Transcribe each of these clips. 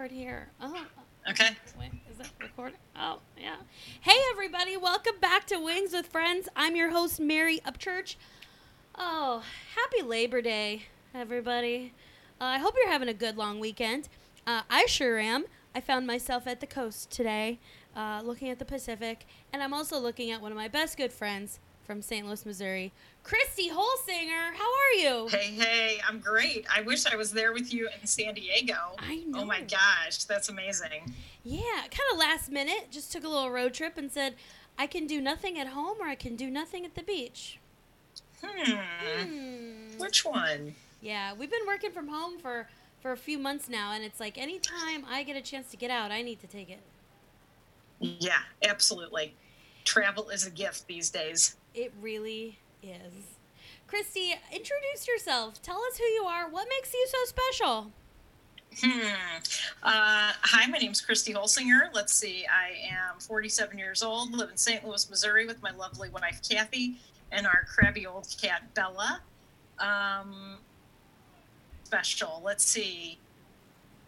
Right here. Oh, Okay. wait, is it recording? Oh, yeah. Hey, everybody. Welcome back to Wings with Friends. I'm your host, Mary Upchurch. Oh, happy Labor Day, everybody. Uh, I hope you're having a good long weekend. Uh, I sure am. I found myself at the coast today, uh, looking at the Pacific, and I'm also looking at one of my best good friends from St. Louis, Missouri, Christy Holsinger. How are you? Hey, hey, I'm great. I wish I was there with you in San Diego. I know. Oh my gosh, that's amazing. Yeah, kind of last minute. Just took a little road trip and said, I can do nothing at home or I can do nothing at the beach. Hmm. Hmm. Which one? Yeah, we've been working from home for for a few months now, and it's like anytime I get a chance to get out, I need to take it. Yeah, absolutely. Travel is a gift these days. It really is. Christy, introduce yourself. Tell us who you are. What makes you so special? Hmm. Uh, hi, my name's Christy Holsinger. Let's see. I am 47 years old, live in St. Louis, Missouri with my lovely wife, Kathy, and our crabby old cat, Bella. Um, special. Let's see.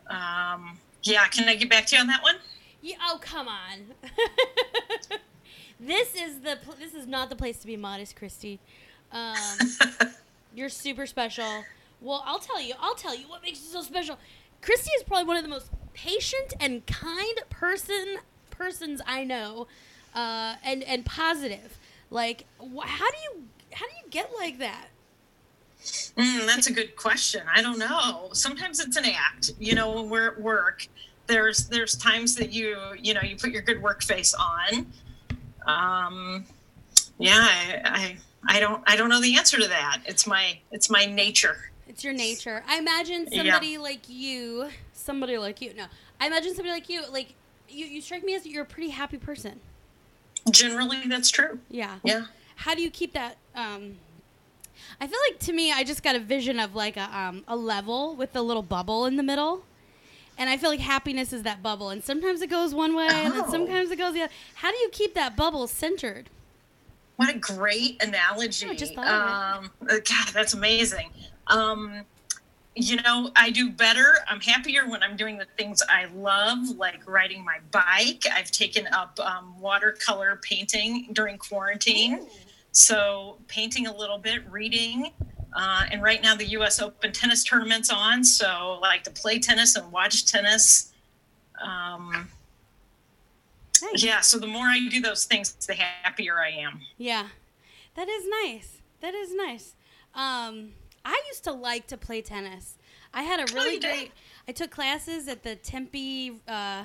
Um, yeah, can I get back to you on that one? Yeah, oh, come on. this is the pl- this is not the place to be modest, Christy. Um, you're super special. Well, I'll tell you. I'll tell you what makes you so special. Christy is probably one of the most patient and kind person persons I know, uh, and and positive. Like, wh- how do you how do you get like that? Mm, that's a good question. I don't know. Sometimes it's an act. You know, when we're at work, there's there's times that you you know you put your good work face on. Um, yeah, I, I I don't I don't know the answer to that. It's my it's my nature. It's your nature. I imagine Yeah. somebody like you, somebody like you. No, I imagine somebody like you. Like you, you strike me as you're a pretty happy person. Generally, that's true. Yeah. Yeah. How do you keep that? Um, I feel like to me, I just got a vision of like a um, a level with a little bubble in the middle, and I feel like happiness is that bubble. And sometimes it goes one way, and then Oh. sometimes it goes the other. How do you keep that bubble centered? What a great analogy. I just um, uh, God, that's amazing. Um, you know, I do better. I'm happier when I'm doing the things I love, like riding my bike. I've taken up um, watercolor painting during quarantine. So, painting a little bit, reading. Uh, and right now, the U.S. Open tennis tournament's on. So, I like to play tennis and watch tennis. Um, Nice. yeah, so the more I do those things, the happier I am. Yeah, that is nice. That is nice. Um, I used to like to play tennis. I had a really you did? great. I took classes at the Tempe uh,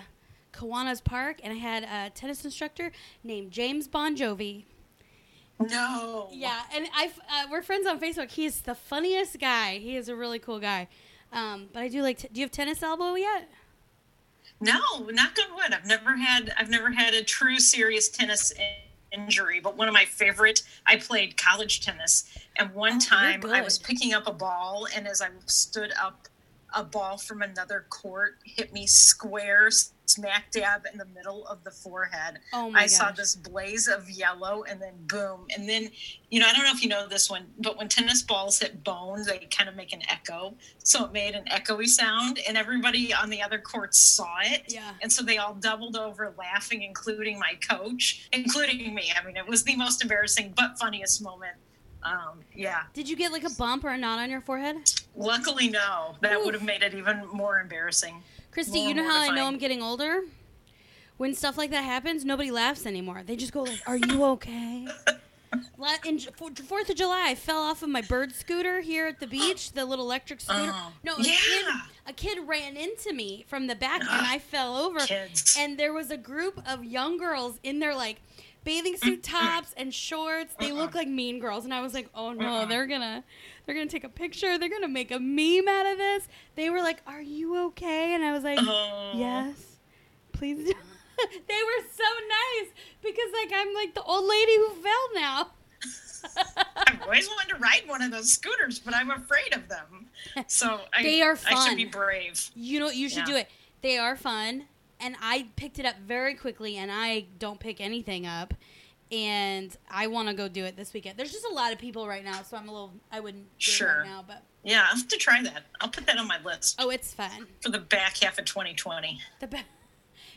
Kiwanis Park, and I had a tennis instructor named James Bon Jovi. No. Yeah, and I uh, we're friends on Facebook. He is the funniest guy. He is a really cool guy. Um, but I do like. T- do you have tennis elbow yet? No, not good wood. I've never had I've never had a true serious tennis in- injury, but one of my favorite I played college tennis and one Oh, time I was picking up a ball and as I stood up a ball from another court hit me square smack dab in the middle of the forehead. Oh my I saw this blaze of yellow and then boom. And then, you know, I don't know if you know this one, but when tennis balls hit bone, they kind of make an echo. So it made an echoey sound, and everybody on the other court saw it. Yeah. And so they all doubled over laughing, including my coach, including me. I mean, it was the most embarrassing but funniest moment. Um, yeah. Did you get like a bump or a knot on your forehead? Luckily, no. That would have made it even more embarrassing. Christy, you know how I know. I'm getting older? When stuff like that happens, nobody laughs anymore. They just go like, "Are you okay?" In Fourth of July, I fell off of my bird scooter here at the beach, the little electric scooter. Oh, no, a yeah. kid, a kid ran into me from the back, and I fell over. Kids. And there was a group of young girls in their like bathing suit tops and shorts. They look like mean girls, and I was like, "Oh no, they're gonna, they're gonna take a picture. They're gonna make a meme out of this." They were like, "Are you okay?" And I was like, Oh. "Yes, please." do." they were so nice because like I'm like the old lady who fell now. I've always wanted to ride one of those scooters, but I'm afraid of them. So I, They are I should be brave. You know, you should Yeah. do it. They are fun, and I picked it up very quickly, and I don't pick anything up. and I want to go do it this weekend. There's just a lot of people right now, so I'm a little. I wouldn't do it Sure. right now, but Yeah, I'll have to try that. I'll put that on my list oh, it's fun. for the back half of 2020. The be-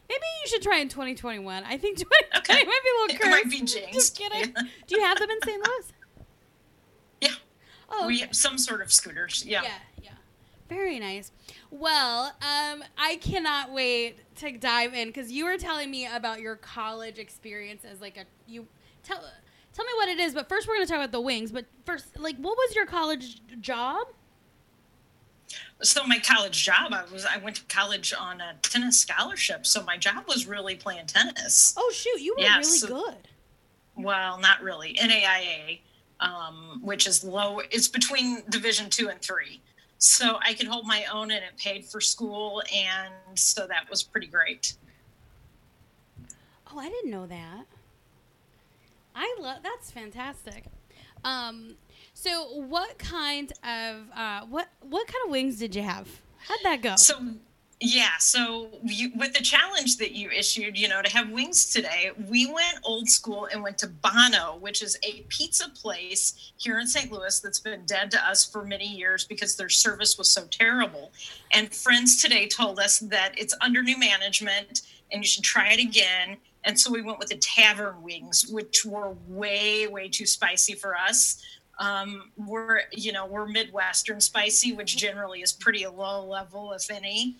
Maybe you should try in 2021. I think 2020 Okay. might be a little It might be jinxed. Just kidding. Yeah. Do you have them in St. Louis? Yeah. Oh, We okay. have some sort of scooters. Yeah, yeah. Very nice. Well, um, I cannot wait to dive in because you were telling me about your college experience as like a you tell tell me what it is. But first, we're gonna talk about the wings. But first, like, what was your college job? So my college job, I was I went to college on a tennis scholarship. So my job was really playing tennis. Oh shoot, you were Yeah, really so- good. Well, not really. NAIA, um, which is low. It's between Division two and three. So I could hold my own, and it paid for school, and so that was pretty great. Oh, I didn't know that. I love that's fantastic. Um, so what kind of uh, what what kind of wings did you have? How'd that go? So, yeah. So, you, with the challenge that you issued, you know, to have wings today, we went old school and went to Bono, which is a pizza place here in St. Louis that's been dead to us for many years because their service was so terrible. And friends today told us that it's under new management and you should try it again. And so we went with the tavern wings, which were way, way too spicy for us um, we're you know we're midwestern spicy which generally is pretty low level if any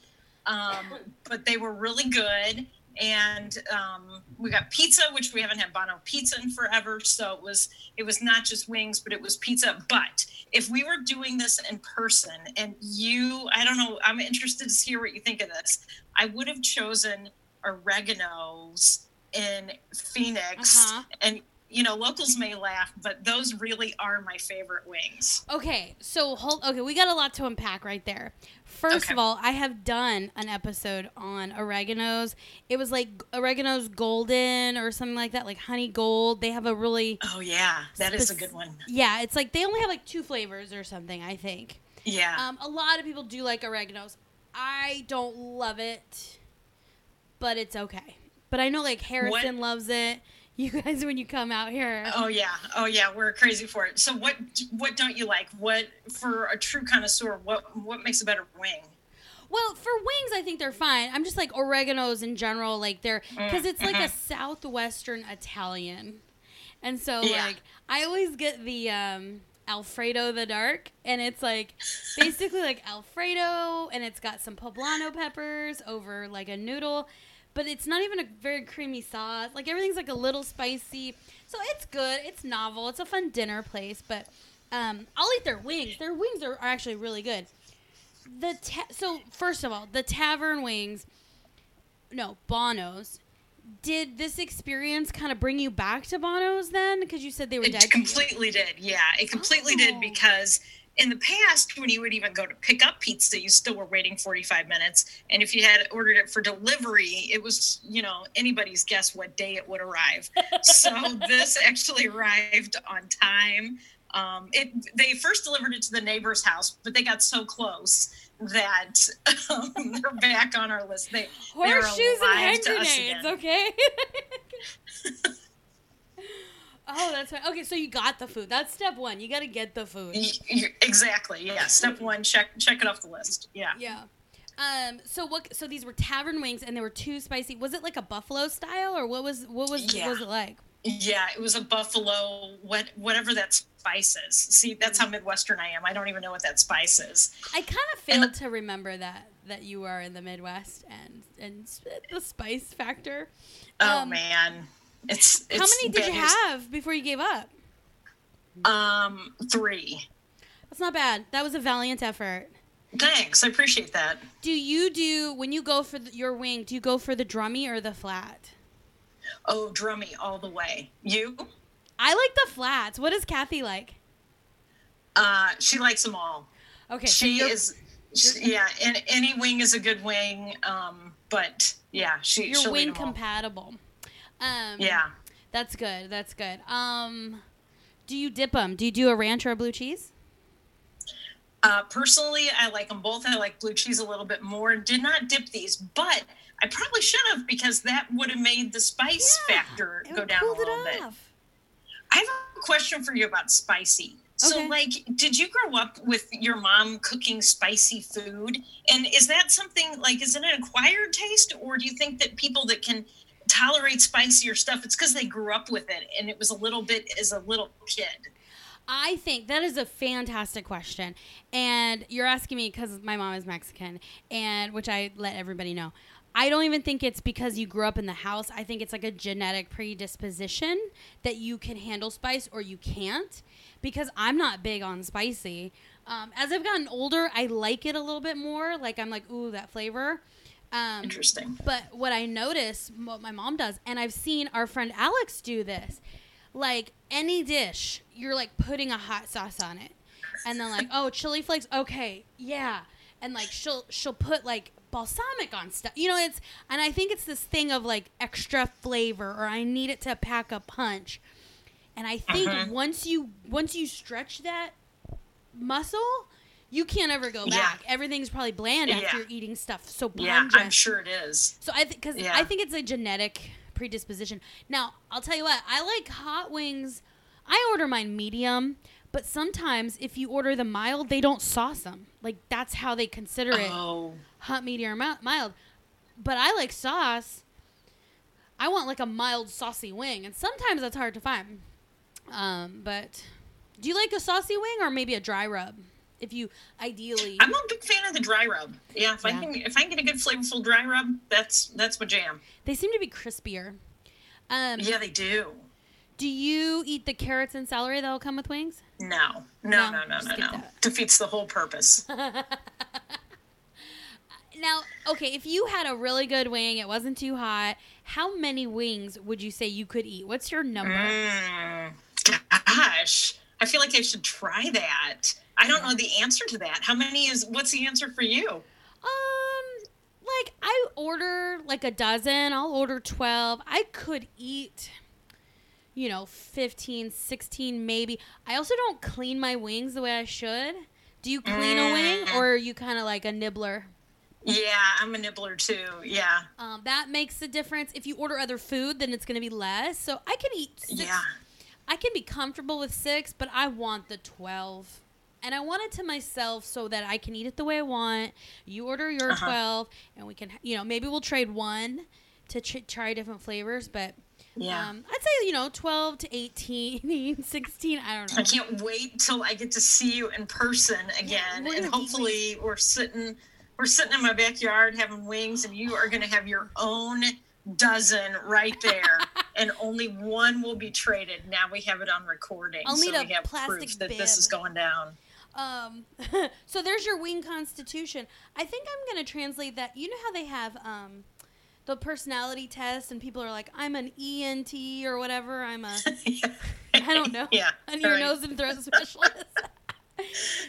um, but they were really good and um, we got pizza which we haven't had bono pizza in forever so it was it was not just wings but it was pizza but if we were doing this in person and you i don't know i'm interested to hear what you think of this i would have chosen oregano's in phoenix Uh-huh. and you know locals may laugh but those really are my favorite wings Okay, so hold. Okay, we got a lot to unpack right there. First Okay. of all, I have done an episode on oregano's. It was like oregano's golden or something like that, like honey gold. They have a really oh yeah that is a good one yeah. It's like they only have like two flavors or something. I think. yeah Um, a lot of people do like oregano's. I don't love it, but it's okay. But I know like Harrison loves it. You guys, when you come out here, oh yeah. Oh yeah. We're crazy for it. So what what don't you like? What for a true connoisseur what what makes a better wing? Well, for wings, I think they're fine. I'm just like oreganos in general, like they're because it's like a southwestern Italian, and so Yeah. like I always get the um, Alfredo the dark, and it's like basically like Alfredo, and it's got some poblano peppers over like a noodle, but it's not even a very creamy sauce. Like everything's like a little spicy, so it's good. It's novel. It's a fun dinner place, but um, I'll eat their wings. Their wings are, are actually really good the ta- so first of all, the tavern wings, no Bonos. Did this experience kind of bring you back to Bonos then? Because you said they were dead. it to you. completely did yeah it completely Oh. did because in the past when you would even go to pick up pizza you still were waiting 45 minutes. And if you had ordered it for delivery it was you know anybody's guess what day it would arrive. So this actually arrived on time. Um, it they first delivered it to the neighbor's house but they got so close that um, they're back on our list. They Horseshoes and hand alive to us grenades, okay? oh, that's right. Okay, so you got the food. That's step one. You got to get the food. Exactly yeah step one check check it off the list yeah Yeah. Um. So what? So these were tavern wings, and they were too spicy. Was it like a buffalo style, or what was what was Yeah. what was it like? Yeah, it was a buffalo, what whatever that spice is. See, that's how Midwestern I am. I don't even know what that spice is. I kind of failed to remember that that you are in the Midwest and and the spice factor. Oh Um, man, it's, it's How many did you have before you gave up? Um, three. That's not bad. That was a valiant effort. Thanks, I appreciate that. Do you do when you go for the, your wing? Do you go for the drummy or the flat? Oh, drummy all the way. You? I like the flats. What does Kathy like? Uh, she likes them all. Okay, she you're, is. She, yeah, and any wing is a good wing. Um, but yeah, she. you're wing compatible. Um, Yeah. that's good. That's good. Um, do you dip them? Do you do a ranch or a blue cheese? Uh, personally, I like them both. I like blue cheese a little bit more. Did not dip these, but I probably should have because that would have made the spice Yeah, factor go down a little bit. I have a question for you about spicy. So, Okay. like, did you grow up with your mom cooking spicy food? And is that something like, is it an acquired taste, or do you think that people that can tolerate spicier stuff, it's because they grew up with it and it was a little bit as a little kid? I think that is a fantastic question. And you're asking me because my mom is Mexican, and which I let everybody know. I don't even think it's because you grew up in the house. I think it's like a genetic predisposition that you can handle spice or you can't. Because I'm not big on spicy. Um, as I've gotten older, I like it a little bit more. Like I'm like, ooh, that flavor. Um, Interesting. but what I notice, what my mom does, and I've seen our friend Alex do this, like any dish, you're like putting a hot sauce on it, and then like, oh, chili flakes, okay, yeah, and like she'll she'll put like balsamic on stuff, you know, it's and I think it's this thing of like extra flavor, or I need it to pack a punch, and I think Mhm. once you once you stretch that muscle. You can't ever go Yeah. back. Everything's probably bland after Yeah. you're eating stuff so Yeah. I'm sure it is. So I think because Yeah. I think it's a genetic predisposition. Now I'll tell you what I like hot wings. I order mine medium, but sometimes if you order the mild, they don't sauce them. Like that's how they consider it Oh, hot, medium, or mild. But I like sauce. I want like a mild saucy wing, and sometimes that's hard to find. Um, but do you like a saucy wing or maybe a dry rub? If you ideally, I'm a big fan of the dry rub. Yeah, if Yeah. I can, if I can get a good flavorful dry rub, that's that's my jam. they seem to be crispier. Um, Yeah, they do. Do you eat the carrots and celery that'll come with wings? No, No, no, no, no, no, no. Defeats the whole purpose. Now, okay, if you had a really good wing, it wasn't too hot, how many wings would you say you could eat? What's your number? Mm, gosh, I feel like I should try that. I don't know the answer to that. How many is? What's the answer for you? Um, like I order like a dozen, I'll order 12. I could eat you know, 15, 16 maybe. I also don't clean my wings the way I should. Do you clean a wing Mm. or are you kind of like a nibbler? Yeah, I'm a nibbler too. Yeah, Um, that makes a difference. If you order other food, then it's going to be less. So I can eat six. yeah. I can be comfortable with six, but I want the 12. And I want it to myself so that I can eat it the way I want. You order your Uh-huh. 12, and we can, you know, maybe we'll trade one to ch- try different flavors. But Yeah. um, I'd say, you know, 12 to 18, 16. I don't know. I can't wait till I get to see you in person again, we're and hopefully we're sitting we're sitting in my backyard having wings, and you are going to have your own dozen right there, and only one will be traded. Now we have it on recording, I'll so we have proof that this is going down. Um, so there's your wing constitution. I think I'm going to translate that. You know how they have um, the personality test, and people are like, I'm an ENT or whatever. I'm a. I don't know. Yeah, An ear, right. nose, and throat specialist.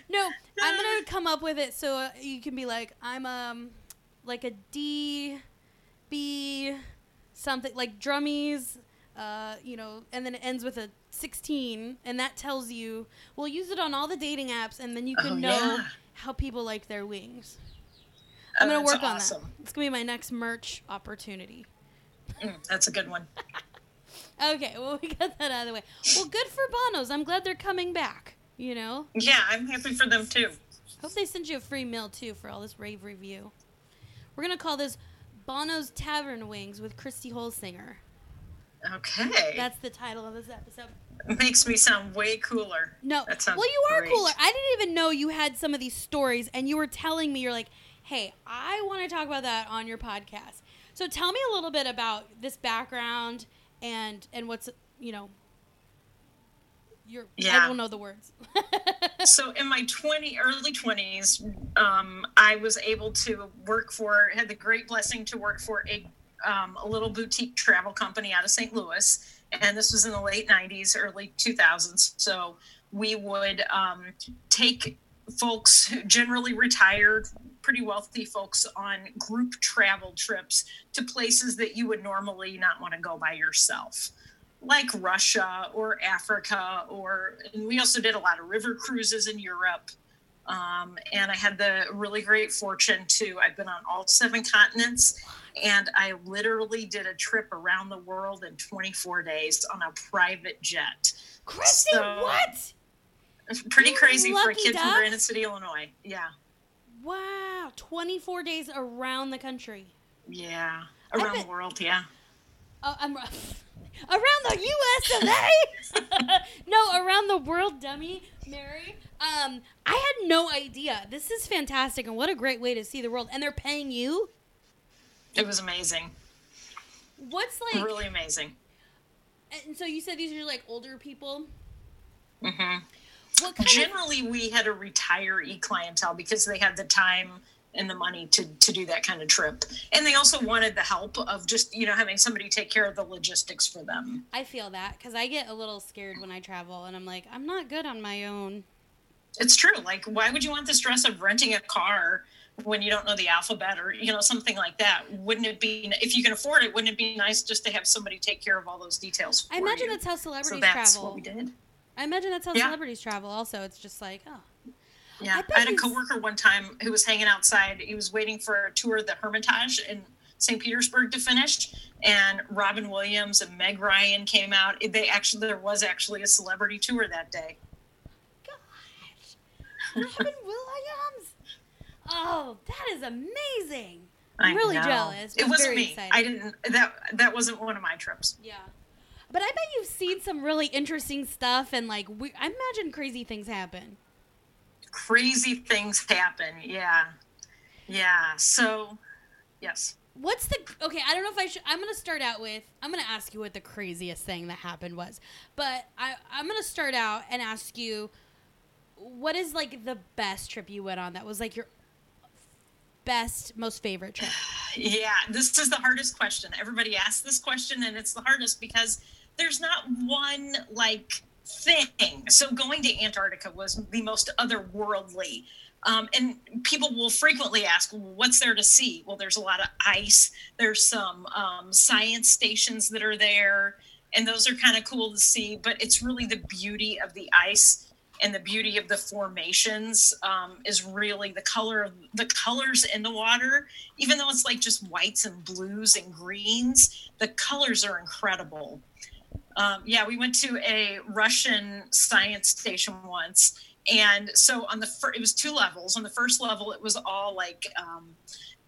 no, I'm gonna come up with it so uh, you can be like, I'm um, like a D, B, something like drummies, uh, you know, and then it ends with a 16, and that tells you. We'll use it on all the dating apps, and then you can Oh, know yeah. how people like their wings. Oh, I'm gonna that's work on that. It's gonna be my next merch opportunity. Mm, that's a good one. Okay, well we got that out of the way. Well, good for Bonos. I'm glad they're coming back. You know. Yeah, I'm happy for them too. Hope they send you a free meal too for all this rave review. We're gonna call this Bono's Tavern Wings with Christy Holsinger. Okay, That's the title of this episode. makes me sound way cooler. No, That sounds well, you are great. cooler. I didn't even know you had some of these stories, and you were telling me you're like, "Hey, I want to talk about that on your podcast." So tell me a little bit about this background and and what's you know. Your, I Yeah. don't know the words. so in my 20 early 20s um, i was able to work for had the great blessing to work for a, um, a little boutique travel company out of st louis and this was in the late 90s early 2000s so we would um, take folks who generally retired pretty wealthy folks on group travel trips to places that you would normally not want to go by yourself like Russia or Africa, or and we also did a lot of river cruises in Europe. Um, and I had the really great fortune to, I've been on all seven continents and I literally did a trip around the world in 24 days on a private jet. Kristen, so, what? Pretty you crazy for a kid duck? from Granite City, Illinois. Yeah. Wow. 24 days around the country. Yeah. Around the world, yeah. Oh, I'm around the U.S. of A. no, around the world, dummy, Mary. Um, I had no idea. This is fantastic, and what a great way to see the world. And they're paying you. It was amazing. What's like really amazing? And so you said these are like older people. Mm-hmm. What Generally, of- we had a retiree clientele because they had the time and the money to to do that kind of trip. And they also wanted the help of just you know having somebody take care of the logistics for them. I feel that because i get a little scared when i travel and i'm like i'm not good on my own. It's true. Like why would you want the stress of renting a car when you don't know the alphabet or you know something like that? Wouldn't it be if you can afford it wouldn't it be nice just to have somebody take care of all those details i imagine you? that's how celebrities travel. so that's travel. what we did. I imagine that's how yeah. celebrities travel also. It's just like oh yeah, I, I had a coworker one time who was hanging outside. He was waiting for a tour of the Hermitage in St. Petersburg to finish, and Robin Williams and Meg Ryan came out. They actually there was actually a celebrity tour that day. Gosh, Robin Williams! Oh, that is amazing. I'm really jealous. It wasn't me. Excited. I didn't. That that wasn't one of my trips. Yeah. But I bet you've seen some really interesting stuff, and like, we, I imagine crazy things happen crazy things happen. Yeah. Yeah. So, yes. What's the okay? I don't know if I should. I'm gonna start out with. I'm gonna ask you what the craziest thing that happened was, but I I'm gonna start out and ask you, what is like the best trip you went on that was like your best, most favorite trip? Yeah, this is the hardest question. Everybody asks this question, and it's the hardest because there's not one like thing. So going to Antarctica was the most otherworldly. Um, and people will frequently ask, well, what's there to see? Well, there's a lot of ice. There's some um, science stations that are there, and those are kind of cool to see. But it's really the beauty of the ice and the beauty of the formations um, is really the color of the colors in the water. Even though it's like just whites and blues and greens, the colors are incredible. Um, yeah, we went to a Russian science station once. And so on the first, it was two levels. On the first level, it was all like um,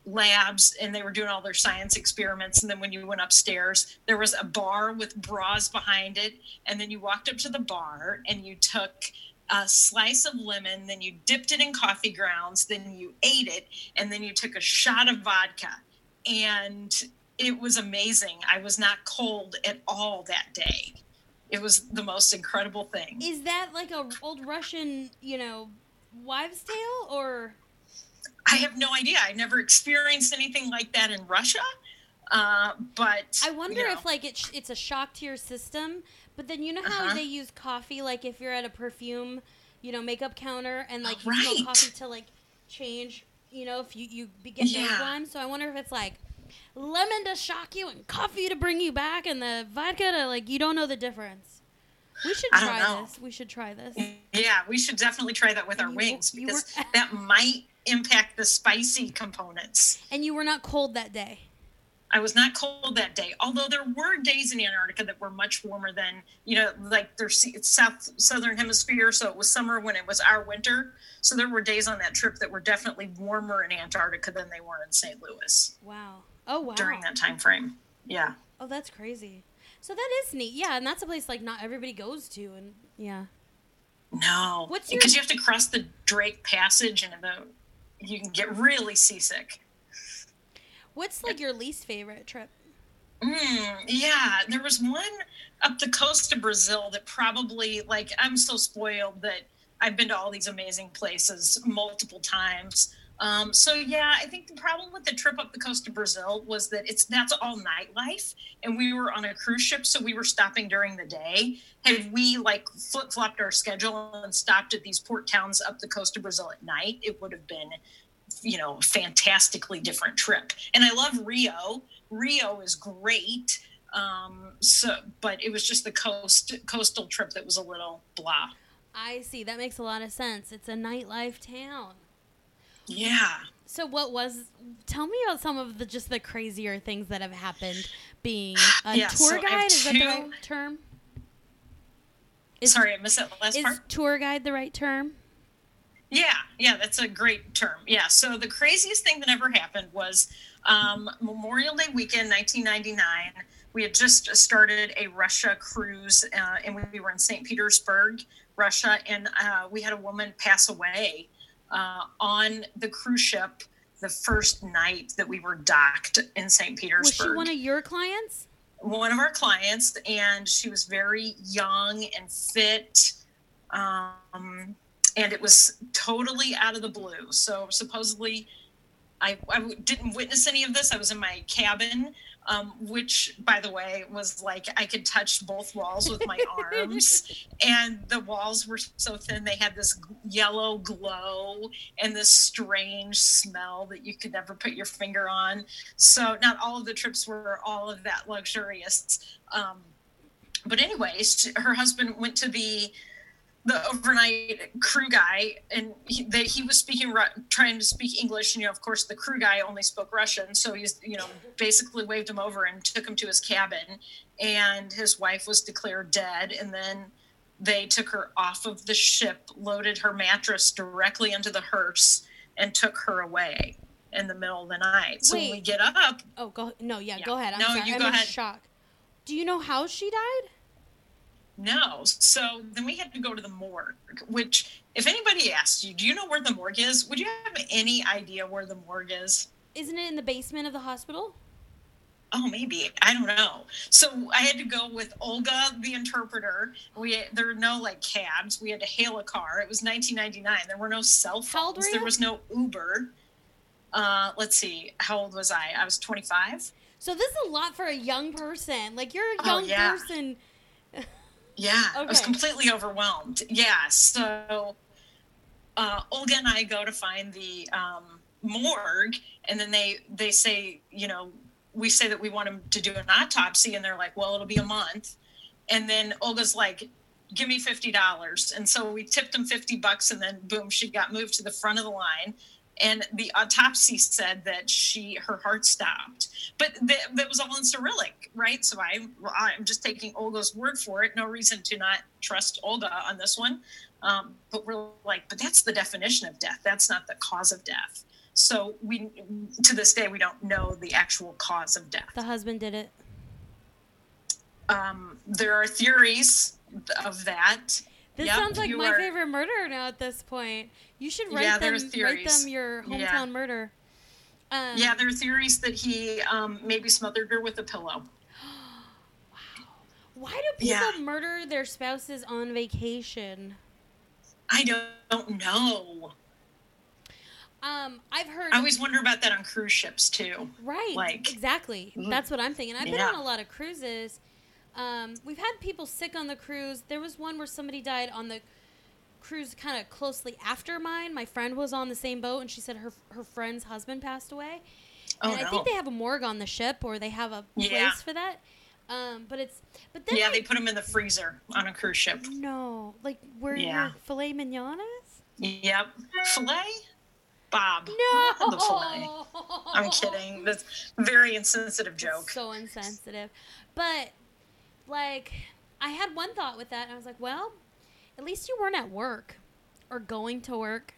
labs and they were doing all their science experiments. And then when you went upstairs, there was a bar with bras behind it. And then you walked up to the bar and you took a slice of lemon, then you dipped it in coffee grounds, then you ate it, and then you took a shot of vodka. And it was amazing. I was not cold at all that day. It was the most incredible thing. Is that like a old Russian, you know, wives' tale or? I have no idea. I never experienced anything like that in Russia. Uh, but I wonder you know. if like it's it's a shock to your system. But then you know how uh-huh. they use coffee, like if you're at a perfume, you know, makeup counter, and like you right. coffee to like change, you know, if you you get yeah. one. So I wonder if it's like lemon to shock you and coffee to bring you back and the vodka to like you don't know the difference. We should try this. We should try this. Yeah, we should definitely try that with our you, wings you because were, that might impact the spicy components. And you were not cold that day. I was not cold that day, although there were days in Antarctica that were much warmer than you know, like there's south southern hemisphere, so it was summer when it was our winter. So there were days on that trip that were definitely warmer in Antarctica than they were in St. Louis. Wow. Oh wow. During that time frame. Yeah. Oh, that's crazy. So that is neat. Yeah, and that's a place like not everybody goes to and yeah. No. What's your Because you have to cross the Drake Passage and the you can get really seasick. What's like your least favorite trip? Mm, yeah, there was one up the coast of Brazil that probably like I'm so spoiled that I've been to all these amazing places multiple times. Um, so yeah, I think the problem with the trip up the coast of Brazil was that it's that's all nightlife, and we were on a cruise ship, so we were stopping during the day. Had we like flip flopped our schedule and stopped at these port towns up the coast of Brazil at night, it would have been, you know, fantastically different trip. And I love Rio. Rio is great. Um, so, but it was just the coast coastal trip that was a little blah. I see. That makes a lot of sense. It's a nightlife town. Yeah. So what was? Tell me about some of the just the crazier things that have happened. Being a Yeah, tour so guide is that the right term? Is, Sorry, I missed that last is part. tour guide the right term? Yeah, yeah, that's a great term. Yeah. So the craziest thing that ever happened was um, Memorial Day weekend, 1999. We had just started a Russia cruise, uh, and we were in St. Petersburg, Russia, and uh, we had a woman pass away uh, on the cruise ship the first night that we were docked in St. Petersburg. Was she one of your clients? one of our clients, and she was very young and fit. Um, and it was totally out of the blue. So supposedly, I didn't witness any of this. I was in my cabin, um, which, by the way, was like I could touch both walls with my arms, and the walls were so thin they had this yellow glow and this strange smell that you could never put your finger on. So not all of the trips were all of that luxurious. Um, but anyways, her husband went to the the overnight crew guy, and he, they, he was speaking trying to speak English. And you know, of course, the crew guy only spoke Russian, so he's you know basically waved him over and took him to his cabin. And his wife was declared dead, and then they took her off of the ship, loaded her mattress directly into the hearse, and took her away in the middle of the night. So when we get up, Oh, go no, yeah, Yeah. go ahead. I'm No, sorry. you I'm go in ahead. shock. Do you know how she died? No. So then we had to go to the morgue, which, if anybody asked you, do you know where the morgue is? Would you have any idea where the morgue is? Isn't it in the basement of the hospital? Oh, maybe. I don't know. So I had to go with Olga, the interpreter. We there were no like cabs. We had to hail a car. It was 1999. There were no cell phones. There was no Uber. Uh, let's see. How old was I? I was 25. So this is a lot for a young person. Like you're a Oh, young yeah. person. Yeah, I was completely overwhelmed. Yeah, so uh, Olga and I go to find the um, morgue, and then they they say, you know, we say that we want him to do an autopsy, and they're like, well, it'll be a month, and then Olga's like, give me fifty dollars, and so we tipped him fifty bucks, and then boom, she got moved to the front of the line. And the autopsy said that she her heart stopped, but th- that was all in Cyrillic, right? So I I'm just taking Olga's word for it. No reason to not trust Olga on this one. Um, but we're like, but that's the definition of death. That's not the cause of death. So we to this day we don't know the actual cause of death. The husband did it. Um, there are theories of that. This Yep, sounds like my are- favorite murder now at this point. You should write Yeah, them write them your hometown Yeah. murder. Um, Yeah, there are theories that he um, maybe smothered her with a pillow. Wow. Why do people Yeah. murder their spouses on vacation? I don't know. Um, I've heard I always wonder about that on cruise ships too. right, like- exactly. Mm. That's what I'm thinking. I've been on a lot of cruises. Um, we've had people sick on the cruise. There was one where somebody died on the cruise kind of closely after mine. My friend was on the same boat, and she said her her friend's husband passed away. Oh and I think they have a morgue on the ship, or they have a place Yeah. for that. Um, but it's but then yeah, I- they put them in the freezer on a cruise ship. no, like where Yeah. filet mignon is. Yep. Filet? Bob. No, The filet. I'm kidding. That's a very insensitive joke. So insensitive. But like I had one thought with that and I was like, well, at least you weren't at work or going to work.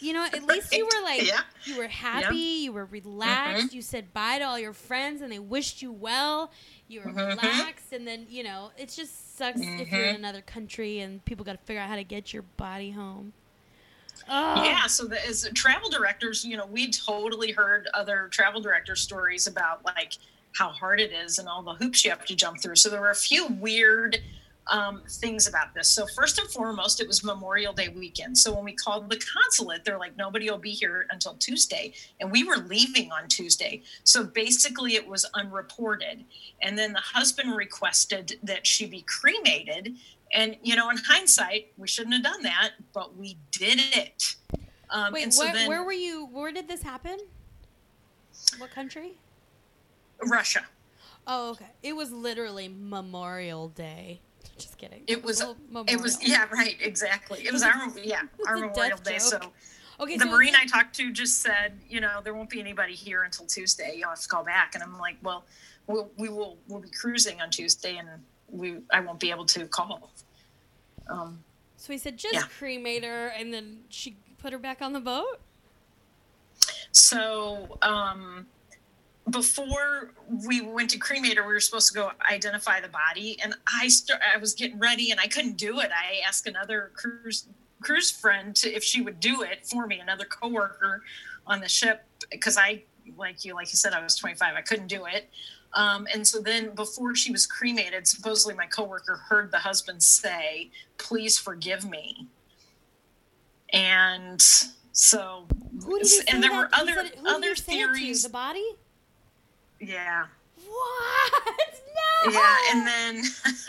You know, at least you were like Yeah. you were happy, you were relaxed, you said bye to all your friends and they wished you well. You were Mhm. relaxed and then, you know, it just sucks if you're in Mhm. another country and people got to figure out how to get your body home. Oh. Yeah, so the, as travel directors, you know, we totally heard other travel director stories about like how hard it is and all the hoops you have to jump through. So there were a few weird um, things about this. So first and foremost, it was Memorial Day weekend. So when we called the consulate, they're like, nobody will be here until Tuesday, and we were leaving on Tuesday. So basically, it was unreported. And then the husband requested that she be cremated. And you know, in hindsight, we shouldn't have done that, but we did it. Um, Wait, so then where were you? Where did this happen? What country? Russia. Oh, okay. It was literally Memorial Day. Just kidding. It was. It was. Yeah. Right. Exactly. It was our. Yeah. Our Memorial Day. So. Okay, the so Marine I talked to just said, you know, there won't be anybody here until Tuesday. You'll have to call back. And I'm like, well, we'll we will we'll be cruising on Tuesday, and we I won't be able to call. Um, So he said, just Yeah. cremate her, and then she put her back on the boat. So um, before we went to cremator, we were supposed to go identify the body, and I st- I was getting ready, and I couldn't do it. I asked another cruise cruise friend to, if she would do it for me, another coworker on the ship, because I like you like you said I was 25, I couldn't do it. Um, and so then before she was cremated, supposedly my coworker heard the husband say, "Please forgive me." And so Who did he say and there that? were other it- other theories. The body? Yeah. What? No. Yeah, and then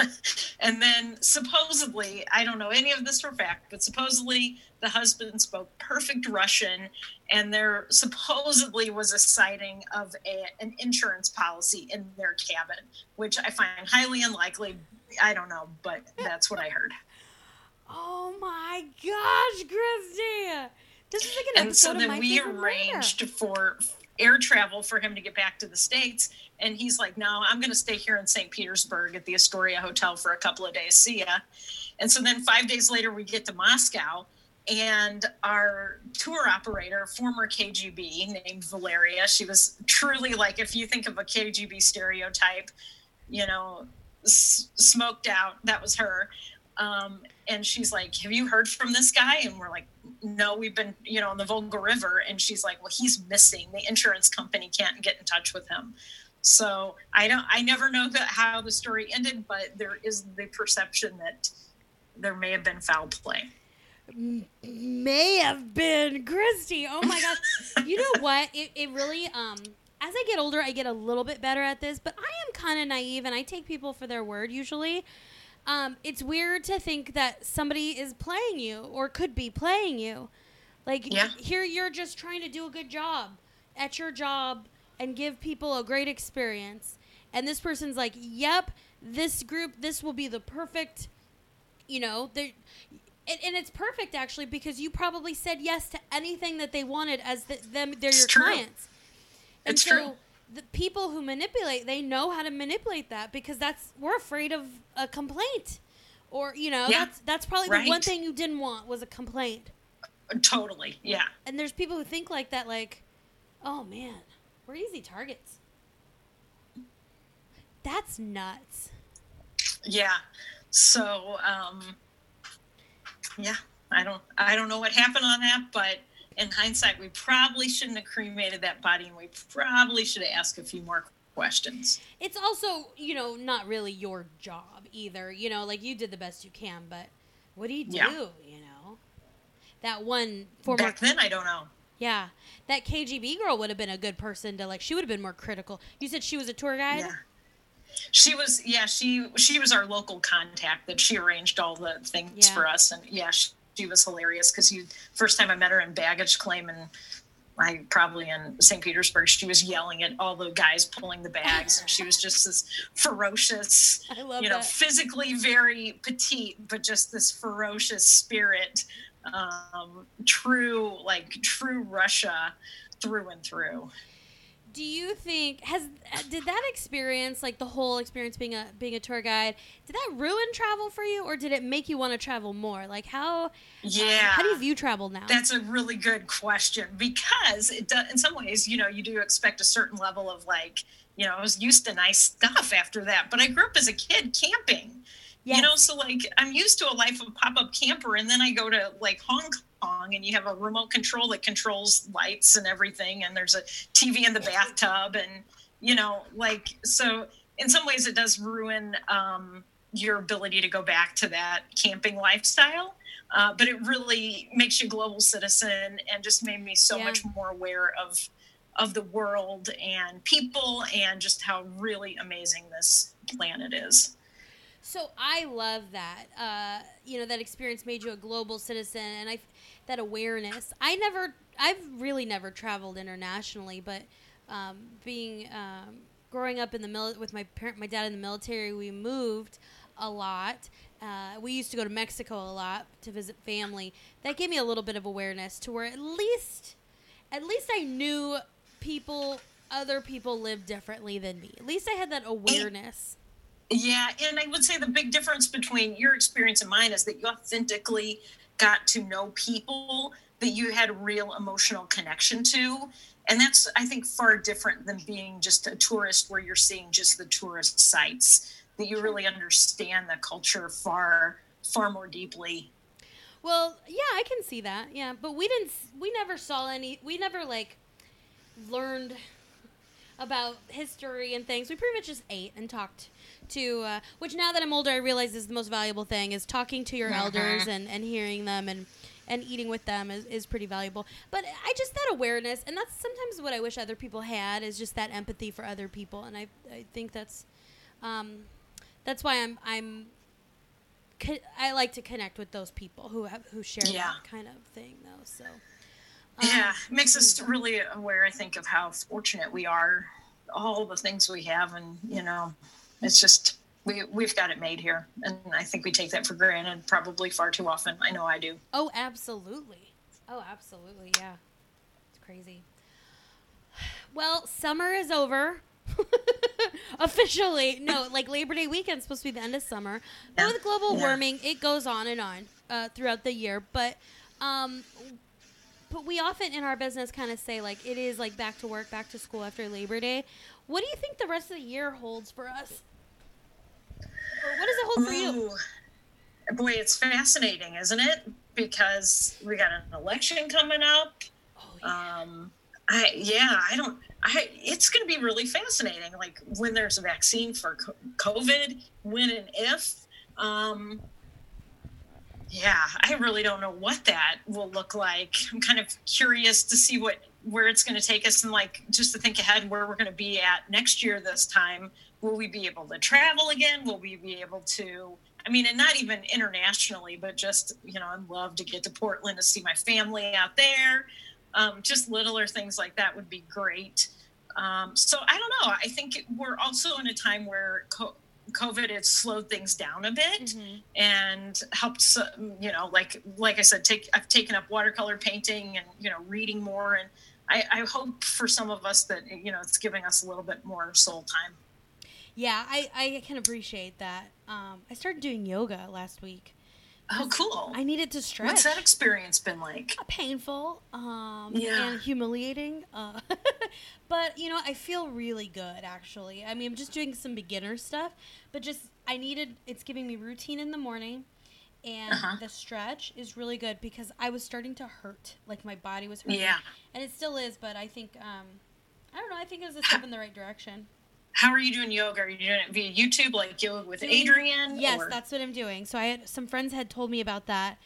and then supposedly, I don't know any of this for fact, but supposedly the husband spoke perfect Russian and there supposedly was a sighting of a, an insurance policy in their cabin, which I find highly unlikely. I don't know, but that's what I heard. Oh my gosh, Christy! This is like an and so episode of then My we Murder. arranged for air travel for him to get back to the states. And he's like no i'm going to stay here in st petersburg at the astoria hotel for a couple of days. See ya. And so then five days later we get to moscow and our tour operator former kgb named valeria she was truly like if you think of a kgb stereotype you know s- smoked out that was her. Um, and she's like, "Have you heard from this guy?" And we're like, "No, we've been, you know, on the Volga River." And she's like, "Well, he's missing. The insurance company can't get in touch with him." So I don't, I never know that how the story ended, but there is the perception that there may have been foul play. may have been Christy. Oh my gosh. you know what? It, it really um as I get older I get a little bit better at this, but I am kind of naive and I take people for their word usually. Um it's weird to think that somebody is playing you or could be playing you. Like Yeah. here you're just trying to do a good job at your job and give people a great experience. And this person's like, "Yep, this group this will be the perfect you know, they and, and it's perfect actually because you probably said yes to anything that they wanted as the, them they're It's your true. clients. And It's so true. The people who manipulate, they know how to manipulate that because that's we're afraid of a complaint. Or, you know, Yeah. that's that's probably the one thing you didn't want was a complaint. Totally, yeah. And there's people who think like that like, "Oh man, we're easy targets." That's nuts. Yeah. So, um, yeah, I don't, I don't know what happened on that, but in hindsight, we probably shouldn't have cremated that body, and we probably should have asked a few more questions. It's also, you know, not really your job either. You know, like you did the best you can, but what do you do? Yeah. You know, that one former, Back then, I don't know. yeah, that KGB girl would have been a good person to like. She would have been more critical. You said she was a tour guide. Yeah. She was, yeah, she she was our local contact that she arranged all the things Yeah. for us, and yeah, she, she was hilarious because you first time I met her in baggage claim and. I probably in St. Petersburg, she was yelling at all the guys pulling the bags, and she was just this ferocious, I love you know, that. physically very petite, but just this ferocious spirit. Um, true, like true Russia through and through. Do you think has uh, did that experience, like the whole experience being a being a tour guide, did that ruin travel for you, or did it make you want to travel more? Like how? Um, yeah. How do you view travel now? That's a really good question because it does, in some ways, you know, you do expect a certain level of like, you know, I was used to nice stuff after that, but I grew up as a kid camping. Yes. You know, so like I'm used to a life of pop up camper, and then I go to like Hong Kong, and you have a remote control that controls lights and everything, and there's a TV in the bathtub, and you know, like so. In some ways, it does ruin um, your ability to go back to that camping lifestyle. Uh, but it really makes you a global citizen, and just made me so Yeah. much more aware of of the world and people, and just how really amazing this planet is. So I love that. Uh, you know, that experience made you a global citizen, and I that awareness. I never, I've really never traveled internationally, but um, being um, growing up in the mil- with my parent, my dad in the military, we moved a lot. Uh, we used to go to Mexico a lot to visit family. That gave me a little bit of awareness to where at least, at least I knew people, other people live differently than me. At least I had that awareness. Yeah, and I would say the big difference between your experience and mine is that you authentically got to know people that you had real emotional connection to. And that's, I think, far different than being just a tourist where you're seeing just the tourist sites, that you really understand the culture far, far more deeply. Well, yeah, I can see that. Yeah, but we didn't, we never saw any, we never like learned about history and things. We pretty much just ate and talked to uh, which now that I'm older, I realize is the most valuable thing is talking to your Mhm. elders and, and hearing them and and eating with them is, is pretty valuable. But I just that awareness, and that's sometimes what I wish other people had is just that empathy for other people, and I I think that's um, that's why I'm I'm co- I like to connect with those people who have who share Yeah. that kind of thing though. So um, yeah, it makes us really aware, I think, of how fortunate we are, all the things we have, and you know, it's just we we've got it made here, and I think we take that for granted probably far too often. I know I do. Oh, absolutely. Oh, absolutely. Yeah. It's crazy. Well, summer is over. Officially. No, like Labor Day weekend's supposed to be the end of summer. But Yeah. with global Yeah. warming, it goes on and on uh, throughout the year. But um but we often in our business kind of say like it is like back to work, back to school after Labor Day. What do you think the rest of the year holds for us? Or what does it hold for you? Ooh. Boy, it's fascinating, isn't it? Because we got an election coming up. Oh, yeah. Um, I yeah, I don't. I it's going to be really fascinating. Like when there's a vaccine for COVID, when and if. Um, yeah, I really don't know what that will look like. I'm kind of curious to see what where it's going to take us and like just to think ahead where we're going to be at next year this time. Will we be able to travel again? Will we be able to I mean, and not even internationally, but just, you know, I'd love to get to Portland to see my family out there. Um, just littler things like that would be great. Um, so I don't know. I think we're also in a time where co- COVID has slowed things down a bit Mhm. and helped, you know, like like I said, take I've taken up watercolor painting and you know reading more, and I, I hope for some of us that you know it's giving us a little bit more soul time. Yeah, I, I can appreciate that. Um, I started doing yoga last week. Oh, cool! I needed to stretch. What's that experience been like? Painful um, Yeah. and humiliating. Uh, but, you know, I feel really good, actually. I mean, I'm just doing some beginner stuff, but just, I needed, it's giving me routine in the morning. And Uh-huh. the stretch is really good because I was starting to hurt. Like, my body was hurting. Yeah. And it still is, but I think, um, I don't know, I think it was a step in the right direction. How are you doing yoga? Are you doing it via YouTube, like yoga with Adriene? Yes, or- that's what I'm doing. So I had some friends had told me about that,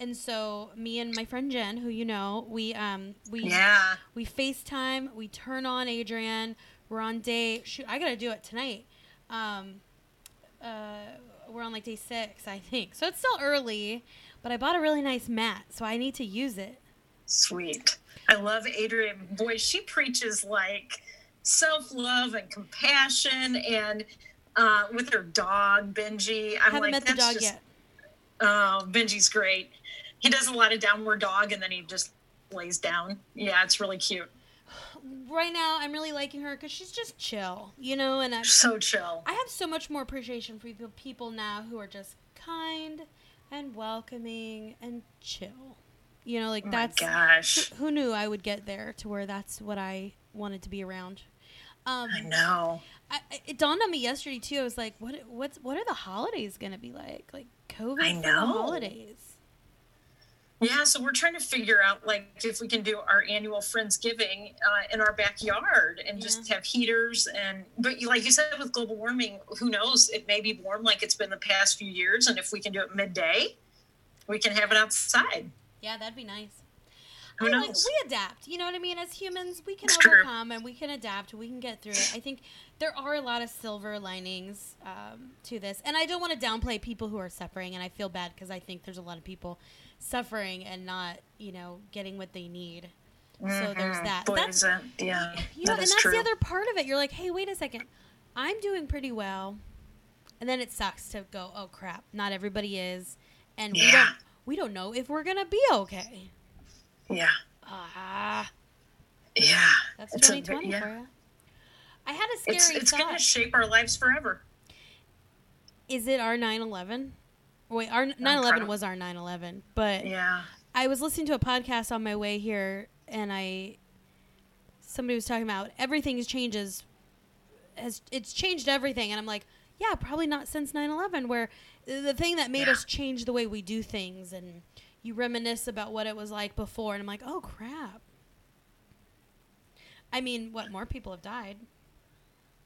and so me and my friend Jen, who you know, we um we yeah. we FaceTime, we turn on Adriene. We're on day shoot. I gotta do it tonight. Um, on like day six, I think. So it's still early, but I bought a really nice mat, so I need to use it. Sweet. I love Adriene. Boy, she preaches like self love and compassion, and uh, with her dog Benji. I'm Haven't like, met the that's dog just, yet. Oh, Benji's great. He does a lot of downward dog, and then he just lays down. Yeah, it's really cute. Right now, I'm really liking her because she's just chill, you know, and I'm So chill. I have so much more appreciation for people, people now who are just kind and welcoming and chill. You know, like Oh that's gosh. who, who knew I would get there to where that's what I wanted to be around. Um, I know. I, it dawned on me yesterday too. I was like, what what's what are the holidays gonna be like? Like COVID I know. holidays. Yeah, so we're trying to figure out like if we can do our annual Friendsgiving uh, in our backyard and just have heaters and but you- like you said with global warming, who knows? It may be warm like it's been the past few years, and if we can do it midday, we can have it outside. Yeah, that'd be nice. Who mean, like, we adapt. You know what I mean? As humans, we can It's true. overcome and we can adapt. We can get through it. I think there are a lot of silver linings um, to this. And I don't want to downplay people who are suffering. And I feel bad because I think there's a lot of people suffering and not, you know, getting what they need. So there's Mhm. that. Boy, That's, that, yeah, you know, that and that's true. the other part of it. You're like, hey, wait a second. I'm doing pretty well. and then it sucks to go, oh crap, not everybody is, and we don't we don't know if we're gonna be okay. Yeah. Ah, Yeah. that's It's a 2020 yeah. for you. I had a scary It's it's gonna shape our lives forever. Is it our 9/11? Wait, our 9/11 crap. was our 9/11, but Yeah. I was listening to a podcast on my way here, and I somebody was talking about everything changes has it's changed everything, and I'm like, yeah, probably not since 9/11, where the thing that made Yeah. us change the way we do things, and you reminisce about what it was like before, and I'm like, oh crap. I mean, what more people have died?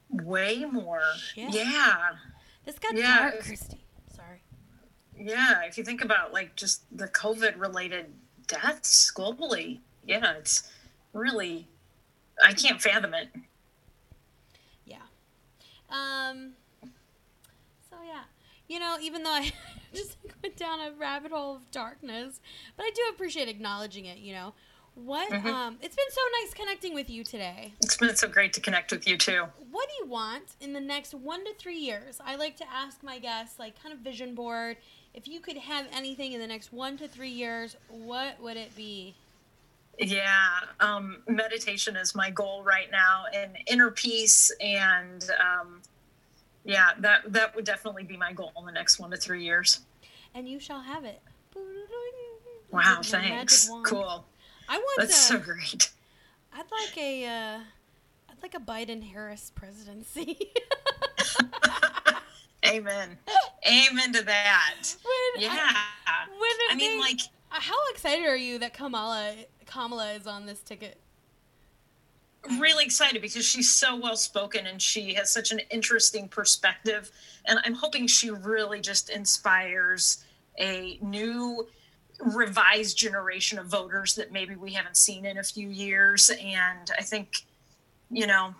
Way more. Shit. Yeah. This got Yeah, dark, Christy. Sorry. Yeah. If you think about like just the COVID related deaths globally, yeah, it's really I can't fathom it. Yeah. Um. So yeah, you know, even though I just went down a rabbit hole of darkness, but I do appreciate acknowledging it. You know, what? Mhm. Um. It's been so nice connecting with you today. It's been so great to connect with you too. What do you want in the next one to three years? I like to ask my guests, like, kind of vision board. If you could have anything in the next one to three years, what would it be? Yeah, um, meditation is my goal right now, and inner peace, and um, yeah, that that would definitely be my goal in the next one to three years. And you shall have it. Wow, thanks. Cool. I want That's to. so great. I'd like a, uh, I'd like a Biden Harris presidency. Amen. Amen to that. when, Yeah. I, when I mean, they- like, uh, how excited are you that Kamala Kamala is on this ticket? Really excited because she's so well spoken and she has such an interesting perspective. And I'm hoping she really just inspires a new revised generation of voters that maybe we haven't seen in a few years. And I think, you know,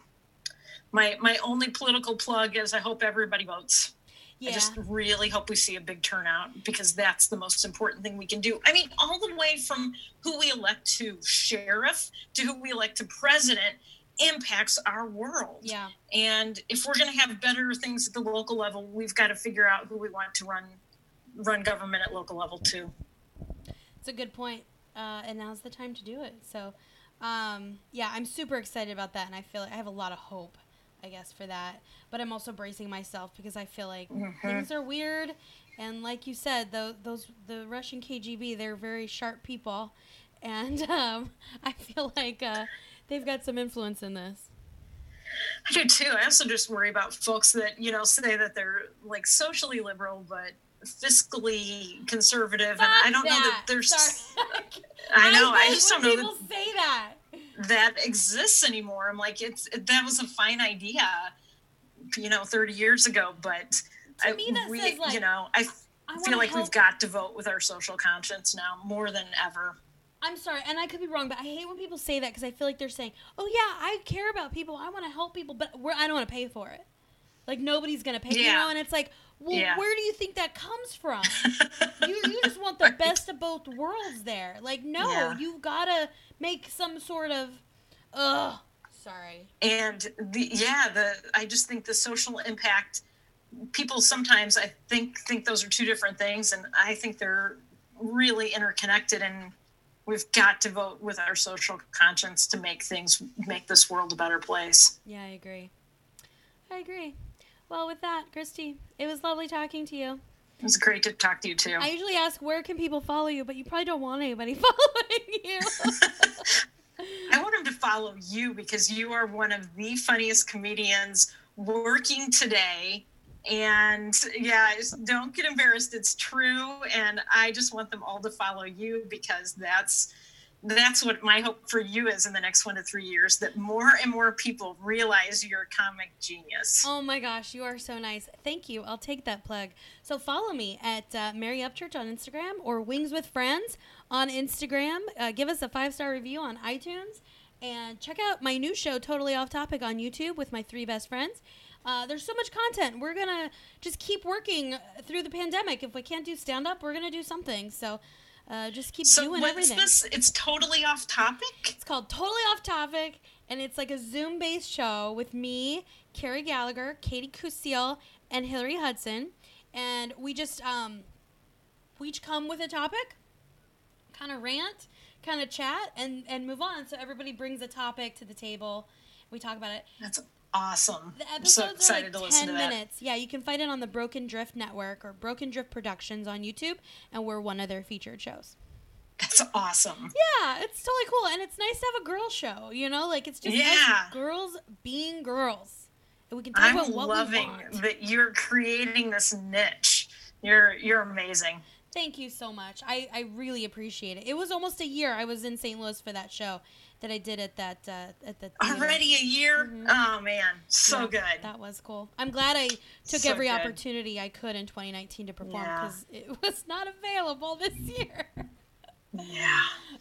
my my only political plug is I hope everybody votes. Yeah, I just really hope we see a big turnout because that's the most important thing we can do. I mean, all the way from who we elect to sheriff to who we elect to president impacts our world. yeah, And if we're going to have better things at the local level, we've got to figure out who we want to run run government at local level too. it's a good point. Uh, and now's the time to do it. So, um, yeah, I'm super excited about that, and I feel like I have a lot of hope, I guess, for that. But I'm also bracing myself because I feel like Mhm. things are weird, and like you said, tho- those the Russian KGB, they're very sharp people, and um, I feel like uh, they've got some influence in this. I do too. I also just worry about folks that, you know, say that they're like socially liberal but fiscally conservative and I don't know that there's Sorry. I know. I, hate just don't when know that people say that. That exists anymore. I'm like, it's that was a fine idea, you know, 30 years ago. But I, me, we, says, like, you know, I I feel like help- we've got to vote with our social conscience now more than ever. I'm sorry, and I could be wrong, but I hate when people say that because I feel like they're saying, "Oh yeah, I care about people. I want to help people, but we're, I don't want to pay for it. Like nobody's gonna pay, you Yeah. know." And it's like, well, Yeah. where do you think that comes from? you you just want the Right. best of both worlds there. Like, no, Yeah. you've gotta make some sort of, ugh, sorry. and the yeah, the I just think the social impact. People sometimes I think think those are two different things, and I think they're really interconnected. And we've got to vote with our social conscience to make things make this world a better place. Yeah, I agree. I agree. Well, with that, Christy, it was lovely talking to you. It was great to talk to you too. I usually ask where can people follow you, but you probably don't want anybody following you. I want them to follow you because you are one of the funniest comedians working today. And yeah, don't get embarrassed. It's true. And I just want them all to follow you because that's that's what my hope for you is in the next one to three years that more and more people realize you're a comic genius. Oh my gosh, you are so nice. Thank you. I'll take that plug. So follow me at uh, Mary Upchurch on Instagram or Wings with Friends on Instagram. Uh, give us a five star review on iTunes. And check out my new show, Totally Off Topic, on YouTube with my three best friends. Uh, there's so much content. We're going to just keep working through the pandemic. If we can't do stand up, we're going to do something. So uh, just keep So doing what's everything. this? It's totally off topic. It's called Totally Off Topic, and it's like a Zoom based show with me, Carrie Gallagher, Katie Kusiel, and Hillary Hudson, and we just um, we each come with a topic, kind of rant, kind of chat, and and move on. So everybody brings a topic to the table. We talk about it. That's awesome. The I'm so episodes excited are like listen to 10 that. minutes. Yeah, you can find it on the Broken Drift Network or Broken Drift Productions on YouTube, and we're one of their featured shows. That's awesome. Yeah, it's totally cool, and it's nice to have a girl show. You know, like it's just us Yeah. girls being girls, and we can talk I'm about what we loving want. that you're creating this niche. You're you're amazing. Thank you so much. I I really appreciate it. It was almost a year I was in St. Louis for that show that I did at that uh, at the theater. Already a year? Oh man, so Mm-hmm. Yeah, good. That was cool. I'm glad I took So every good. opportunity I could in 2019 to perform Yeah. because it was not available this year. Yeah.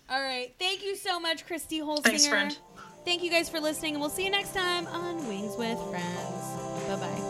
All right. Thank you so much, Christy Holsinger. Thanks, friend. Thank you guys for listening, and we'll see you next time on Wings with Friends. Bye bye.